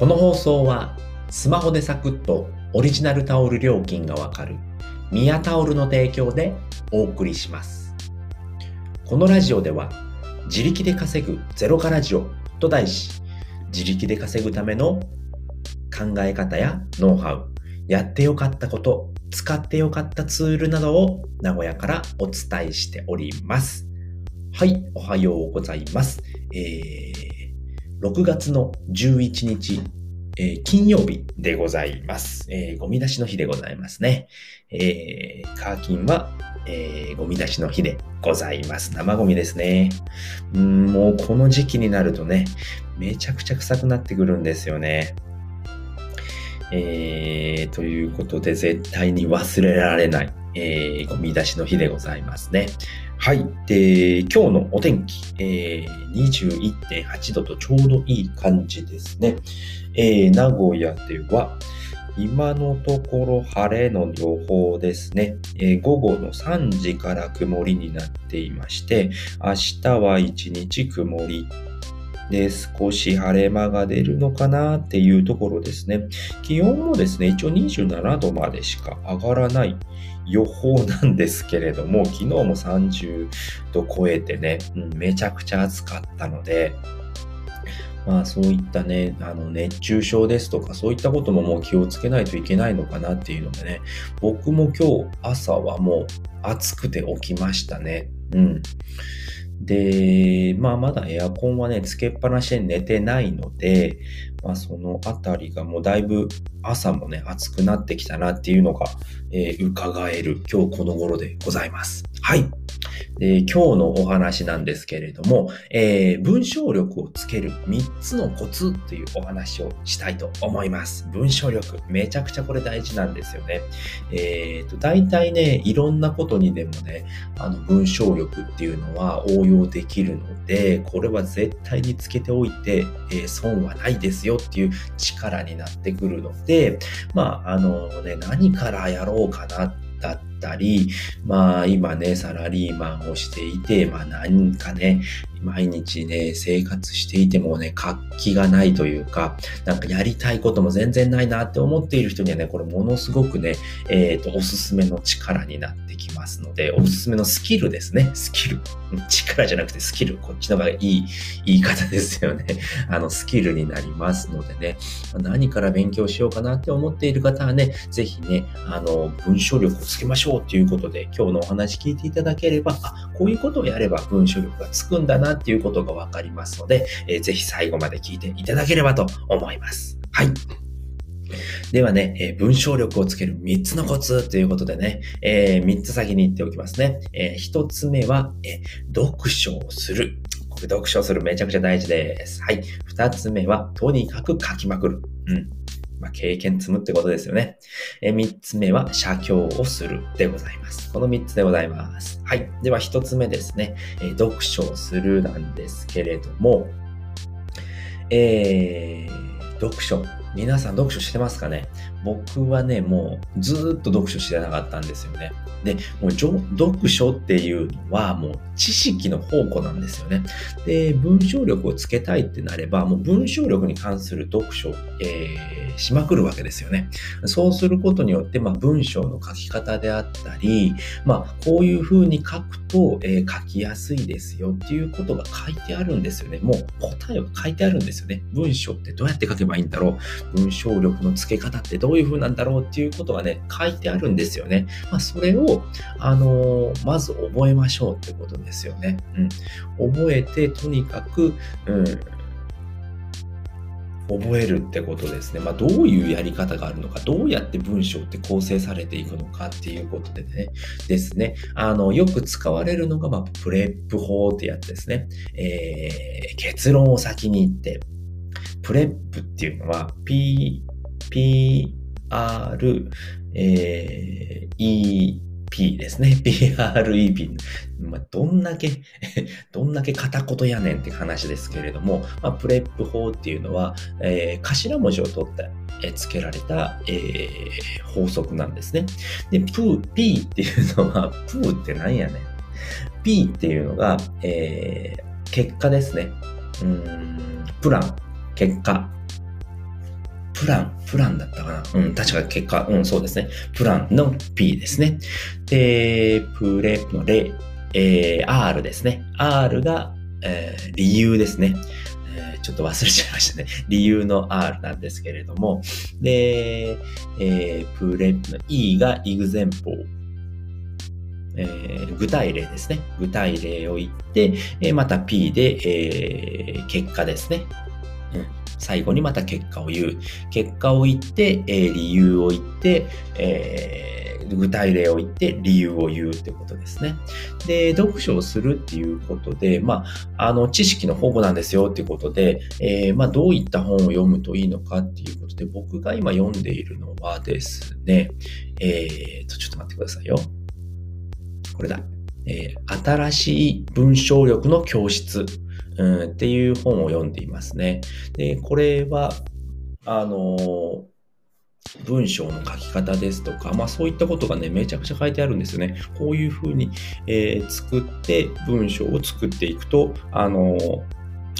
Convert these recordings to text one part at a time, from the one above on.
この放送はスマホでサクッとオリジナルタオル料金がわかるミヤタオルの提供でお送りします。このラジオでは自力で稼ぐゼロカラジオと題し自力で稼ぐための考え方やノウハウ、やってよかったこと、使ってよかったツールなどを名古屋からお伝えしております。はい、おはようございます。えー、6月の11日、えー金曜日でございます。えーゴミ出しの日でございますね。えー、カーキンは、えーゴミ出しの日でございます。生ゴミですね。もうこの時期になるとね、めちゃくちゃ臭くなってくるんですよね。えー、ということで、絶対に忘れられない、えー、ゴミ出しの日でございますね。はい。で、今日のお天気、えー、21.8度とちょうどいい感じですね。えー、名古屋では、今のところ晴れの予報ですね。えー午後の3時から曇りになっていまして、明日は1日曇りで少し晴れ間が出るのかなっていうところですね。気温もですね、一応27度までしか上がらない予報なんですけれども、昨日も30度超えてね、うんめちゃくちゃ暑かったので、まあそういったね、あの熱中症ですとかそういったことももう気をつけないといけないのかなっていうのでね、僕も今日朝はもう暑くて起きましたね。うん。で、まあまだエアコンはね、つけっぱなしで寝てないので、まあそのあたりがもうだいぶ朝もね、暑くなってきたなっていうのが、えー伺える今日この頃でございます。はい。で今日のお話なんですけれども、えー文章力をつける3つのコツというお話をしたいと思います。文章力、めちゃくちゃこれ大事なんですよね。えっ、と、大体ね、いろんなことにでもね、あの文章力っていうのは応用できるので、これは絶対につけておいて、えー損はないですよっていう力になってくるので、まあ、あのね、何からやろうかなだったり、まあ今ね、サラリーマンをしていて、まあ何かね、毎日ね、生活していてもね、活気がないというか、なんかやりたいことも全然ないなって思っている人にはね、これものすごくね、えっ、と、おすすめの力になってきますので、おすすめのスキルですね。スキル。力じゃなくてスキル。こっちの方がいい言い方ですよね。あの、スキルになりますのでね、何から勉強しようかなって思っている方はね、ぜひね、あの、文章力をつけましょうっていうことで、今日のお話聞いていただければ、あ、こういうことをやれば文章力がつくんだなっていうことがわかりますので、えーぜひ最後まで聞いていただければと思います。はい。ではね、えー文章力をつける3つのコツということでね、え3つ先に言っておきますね。え1つ目は、え読書をする。これ読書するめちゃくちゃ大事です。はい。2つ目は、とにかく書きまくる。うん。まあ、経験積むってことですよね。え3つ目は、写経をするでございます。この3つでございます。はい。では、1つ目ですね。え読書をするなんですけれども、えー、読書。皆さん読書してますかね？僕はね、もうずっと読書してなかったんですよね。で、もう読書っていうのはもう知識の宝庫なんですよね。で、文章力をつけたいってなれば、もう文章力に関する読書、えーしまくるわけですよね。そうすることによって、まあ、文章の書き方であったり、まあ、こういうふうに書くと、えー書きやすいですよっていうことが書いてあるんですよね。もう答えは書いてあるんですよね。文章ってどうやって書けばいいんだろう？文章力の付け方ってどういう風なんだろうっていうことがね、書いてあるんですよね。まあ、それを、あのーまず覚えましょうってことですよね。うん。覚えて、とにかく、うん。覚えるってことですね。まあ、どういうやり方があるのか、どうやって文章って構成されていくのかっていうことでね、ですね。あの、よく使われるのが、まあ、 PREP 法ってやつですね。えー、結論を先に言って、 PREP っていうのは、P、P、R、えー、E、P ですね。PREP。まあ、どんだけ、どんだけ片言やねんって話ですけれども、まあ、プレップ法っていうのは、えー頭文字を取って、えー付けられた、えー法則なんですね。で、プー、P っていうのは、プーって何やねん。P っていうのが、えー結果ですね。うん、プラン、結果。プラン、プランだったかな？うん、確か結果、うん、そうですね。プランの P ですね。で、プレのレ、えー、R ですね。R が、えー、理由ですね。えー、ちょっと忘れちゃいましたね。理由の R なんですけれども。で、えー、プレの E が example。えー、具体例ですね。具体例を言って、えー、また P で、えー、結果ですね。最後にまた結果を言う。結果を言って、えー、理由を言って、えー具体例を言って理由を言うってことですね。で、読書をするっていうことで、まあ、あの、知識の保護なんですよっていうことで、えー、まあ、どういった本を読むといいのかっていうことで、僕が今読んでいるのはですね、えーと、ちょっと待ってくださいよ。これだ。えー、新しい文章力の教室、うん、っていう本を読んでいますね。で、これは、あの文章の書き方ですとか、まあそういったことがね、めちゃくちゃ書いてあるんですよね。こういうふうに、えー、作って文章を作っていくと、あの、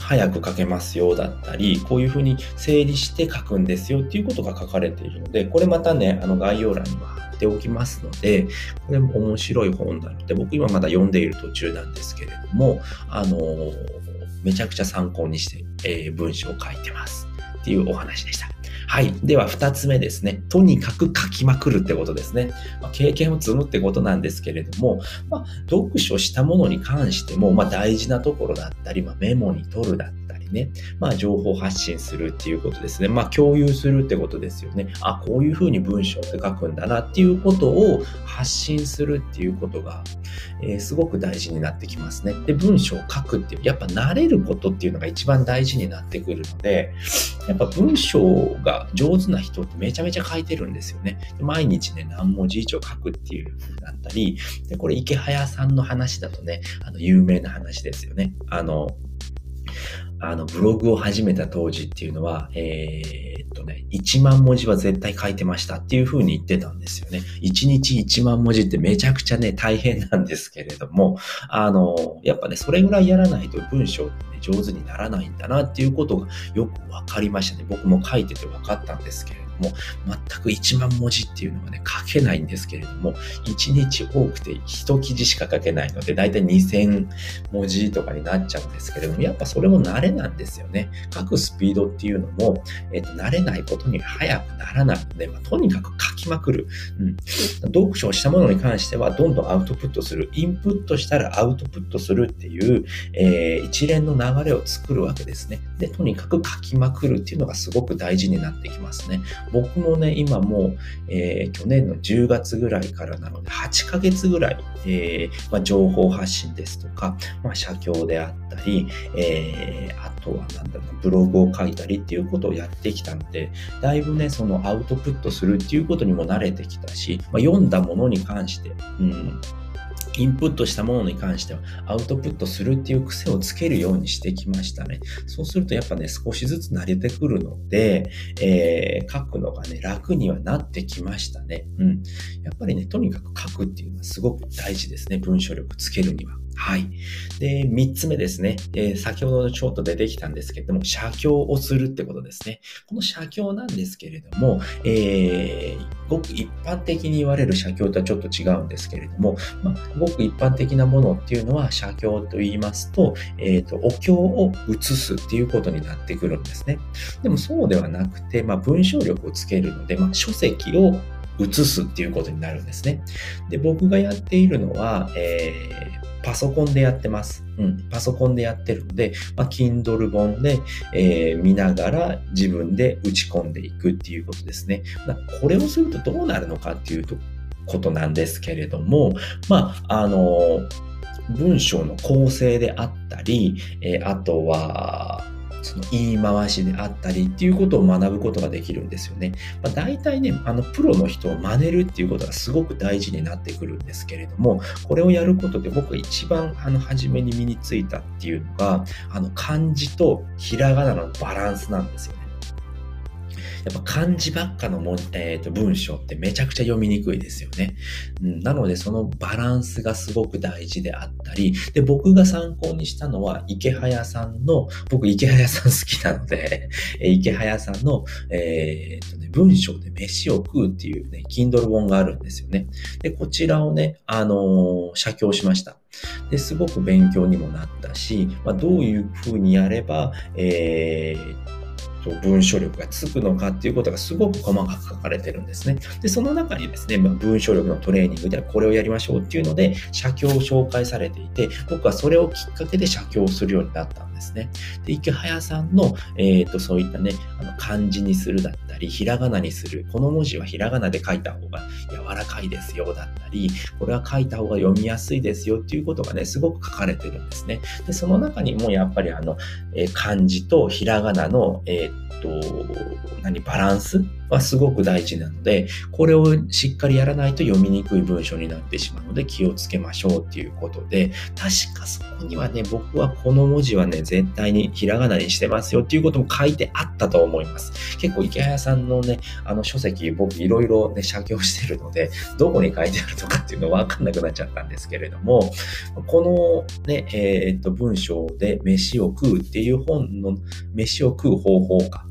早く書けますよだったり、こういうふうに整理して書くんですよっていうことが書かれているので、これまたね、あの概要欄には貼っておきますので、これも面白い本だって、僕今まだ読んでいる途中なんですけれども、あのー、めちゃくちゃ参考にして、え文章を書いてますっていうお話でした。はい。では、二つ目ですね。とにかく書きまくるってことですね。まあ、経験を積むってことなんですけれども、まあ、読書したものに関しても、まあ、大事なところだったり、まあ、メモに取るだったりね、まあ、情報発信するっていうことですね。まあ、共有するってことですよね。あ、こういうふうに文章って書くんだなっていうことを発信するっていうことが、えー、すごく大事になってきますね。で、文章を書くっていう、やっぱ慣れることっていうのが一番大事になってくるので、やっぱ文章が上手な人ってめちゃめちゃ書いてるんですよね。で毎日ね、何文字以上書くっていう風だったり、でこれ池早さんの話だとね、あの、有名な話ですよね。あの、あの、ブログを始めた当時っていうのは、えー、っとね、1万文字は絶対書いてましたっていう風に言ってたんですよね。1日1万文字ってめちゃくちゃね、大変なんですけれども、あの、やっぱね、それぐらいやらないと文章ってね、上手にならないんだなっていうことがよくわかりましたね。僕も書いてて分かったんですけれども、全く1万文字っていうのはね、書けないんですけれども、1日多くて1記事しか書けないので、だいたい2000文字とかになっちゃうんですけれども、やっぱそれも慣れなんですよね。書くスピードっていうのも、えっ、と、慣れないことに早くならないので、まあ、とにかく書きまくる。うん。読書をしたものに関しては、どんどんアウトプットする。インプットしたらアウトプットするっていう、えー、一連の流れを作るわけですね。で、とにかく書きまくるっていうのがすごく大事になってきますね。僕もね、今もう、えー、去年の10月ぐらいからなので、8ヶ月ぐらい、えー、まあ、情報発信ですとか、まあ、写経であったり、えー、あとはなんだろう、ブログを書いたりっていうことをやってきたので、だいぶね、そのアウトプットするっていうことにも慣れてきたし、まあ、読んだものに関して、うん、インプットしたものに関してはアウトプットするっていう癖をつけるようにしてきましたね。そうするとやっぱね、少しずつ慣れてくるので、えー、書くのがね、楽にはなってきましたね。うん。やっぱりね、とにかく書くっていうのはすごく大事ですね。文章力つけるには。はい。で、三つ目ですね。えー、先ほどのちょっと出てきたんですけれども、写経をするってことですね。この写経なんですけれども、えー、ごく一般的に言われる写経とはちょっと違うんですけれども、まあ、ごく一般的なものっていうのは写経と言いますと、えっ、ー、と、お経を写すっていうことになってくるんですね。でもそうではなくて、まあ、文章力をつけるので、まあ、書籍を写すっていうことになるんですね。で、僕がやっているのは、えーパソコンでやってます。うん、パソコンでやってるので、まあ、Kindle 本で、えー、見ながら自分で打ち込んでいくっていうことですね。これをするとどうなるのかっていうことなんですけれども、まあ、あの文章の構成であったり、えー、あとは、その言い回しであったりっていうことを学ぶことができるんですよね。まあ、大体ね、あの、プロの人を真似るっていうことがすごく大事になってくるんですけれども、これをやることで僕が一番、あの、初めに身についたっていうのが、あの、漢字とひらがなのバランスなんですよね。やっぱ漢字ばっかのも、えーと、文章ってめちゃくちゃ読みにくいですよね。うん、なのでそのバランスがすごく大事であったり、で、僕が参考にしたのは池早さんの、僕池早さん好きなので、池早さんの、えーとね、文章で飯を食うっていうね、Kindle 本があるんですよね。で、こちらをね、あのー、写経しました。で、すごく勉強にもなったし、まあ、どういうふうにやれば、えー文書力がつくのかっていうことがすごく細かく書かれてるんですね。で、その中にですね、まあ、文書力のトレーニングではこれをやりましょうっていうので、写経を紹介されていて、僕はそれをきっかけで写経をするようになったんですね。で、池早さんの、えっ、ー、と、そういったね、あの漢字にするだったり、ひらがなにする、この文字はひらがなで書いた方が柔らかいですよだったり、これは書いた方が読みやすいですよっていうことがね、すごく書かれてるんですね。で、その中にもやっぱりあの、えー、漢字とひらがなの、えーと、何、バランスはすごく大事なので、これをしっかりやらないと読みにくい文章になってしまうので気をつけましょうっていうことで、確かそこにはね、僕はこの文字はね、絶対にひらがなにしてますよっていうことも書いてあったと思います。結構池谷さんのね、あの書籍、僕いろいろね、写経してるので、どこに書いてあるのかっていうのはわかんなくなっちゃったんですけれども、このね、えー、っと、文章で飯を食うっていう本の飯を食う方法か。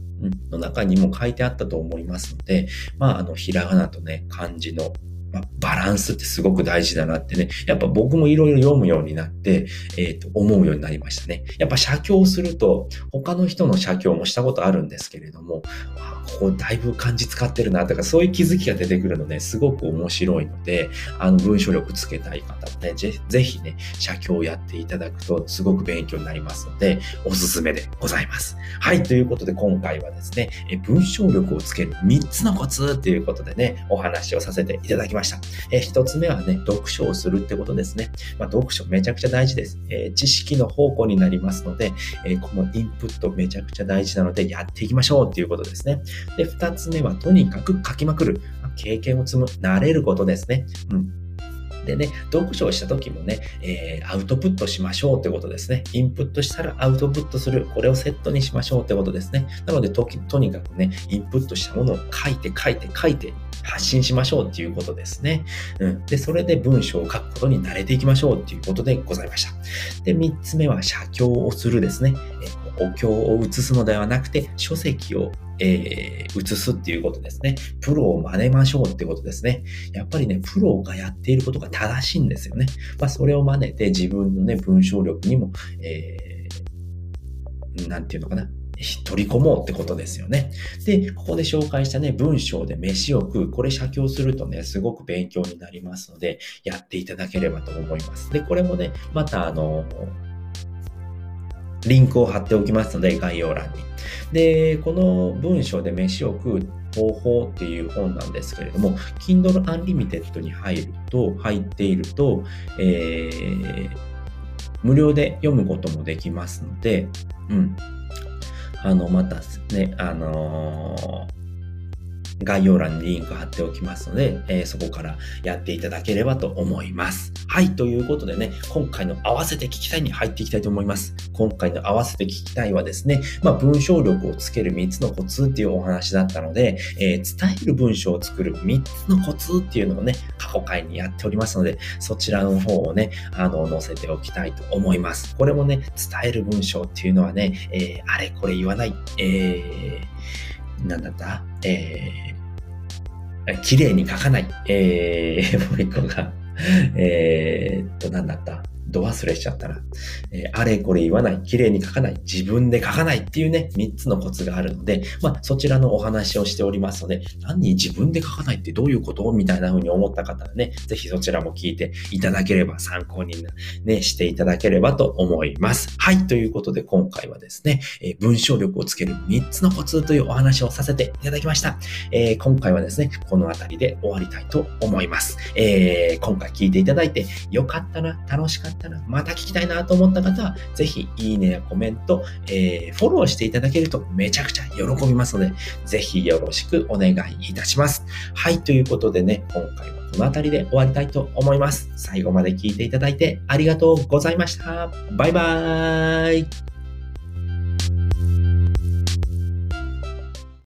の中にも書いてあったと思いますので、まあ、あの、ひらがなとね、漢字の、バランスってすごく大事だなってね、やっぱ僕もいろいろ読むようになって、えっ、ー、と、思うようになりましたね。やっぱ写経をすると、他の人の写経もしたことあるんですけれども、あここだいぶ漢字使ってるなとか、そういう気づきが出てくるので、すごく面白いので、あの、文章力つけたい方もね、ぜひね、写経をやっていただくと、すごく勉強になりますので、おすすめでございます。はい、ということで今回はですね、え文章力をつける3つのコツということでね、お話をさせていただきました。ました。えー、一つ目はね、読書をするってことですね。まあ、読書めちゃくちゃ大事です。えー、知識の宝庫になりますので、えー、このインプットめちゃくちゃ大事なので、やっていきましょうっていうことですね。で、二つ目は、とにかく書きまくる。経験を積む、慣れることですね。うん。でね、読書をした時もね、えー、アウトプットしましょうってことですね。インプットしたらアウトプットする。これをセットにしましょうってことですね。なのでと、とにかくね、インプットしたものを書いて書いて書いて発信しましょうっていうことですね。うん。で、それで文章を書くことに慣れていきましょうっていうことでございました。で、三つ目は写経をするですね。お経を写すのではなくて、書籍をえー、移すっていうことですね。プロを真似ましょうってことですね。やっぱりね、プロがやっていることが正しいんですよね。まあ、それを真似て自分のね、文章力にも、えー、なんていうのかな。取り込もうってことですよね。で、ここで紹介したね、文章で飯を食う。これ写経するとね、すごく勉強になりますので、やっていただければと思います。で、これもね、またあの、リンクを貼っておきますので、概要欄に。で、この文章で飯を食う方法っていう本なんですけれども、Kindle Unlimited に入ると、入っていると、えー、無料で読むこともできますので、うん。あの、またね、あのー概要欄にリンク貼っておきますので、えー、そこからやっていただければと思います。はい、ということでね、今回の合わせて聞きたいに入っていきたいと思います。今回の合わせて聞きたいはですね、まあ、文章力をつける3つのコツっていうお話だったので、えー、伝える文章を作る3つのコツっていうのをね、過去回にやっておりますので、そちらの方をね、あの、載せておきたいと思います。これもね、伝える文章っていうのはね、えー、あれこれ言わない、えー、なんだった？えー、綺麗に書かない。えー、もう一個が、えー、っと、なんだった？ど忘れしちゃったな。えー、あれこれ言わない、綺麗に書かない、自分で書かないっていうね、3つのコツがあるので、まあ、そちらのお話をしておりますので、何自分で書かないってどういうこと？みたいな風に思った方はね、ぜひそちらも聞いていただければ参考にね、していただければと思います。はい、ということで今回はですね、えー、文章力をつける3つのコツというお話をさせていただきました。えー、今回はですね、この辺りで終わりたいと思います。え、今回聞いていただいてよかったな、楽しかったったら、また聞きたいなと思った方は、ぜひいいねやコメント、えー、フォローしていただけるとめちゃくちゃ喜びますので、ぜひよろしくお願いいたします。はい、ということでね、今回はこの辺りで終わりたいと思います。最後まで聞いていただいてありがとうございました。バイバーイ。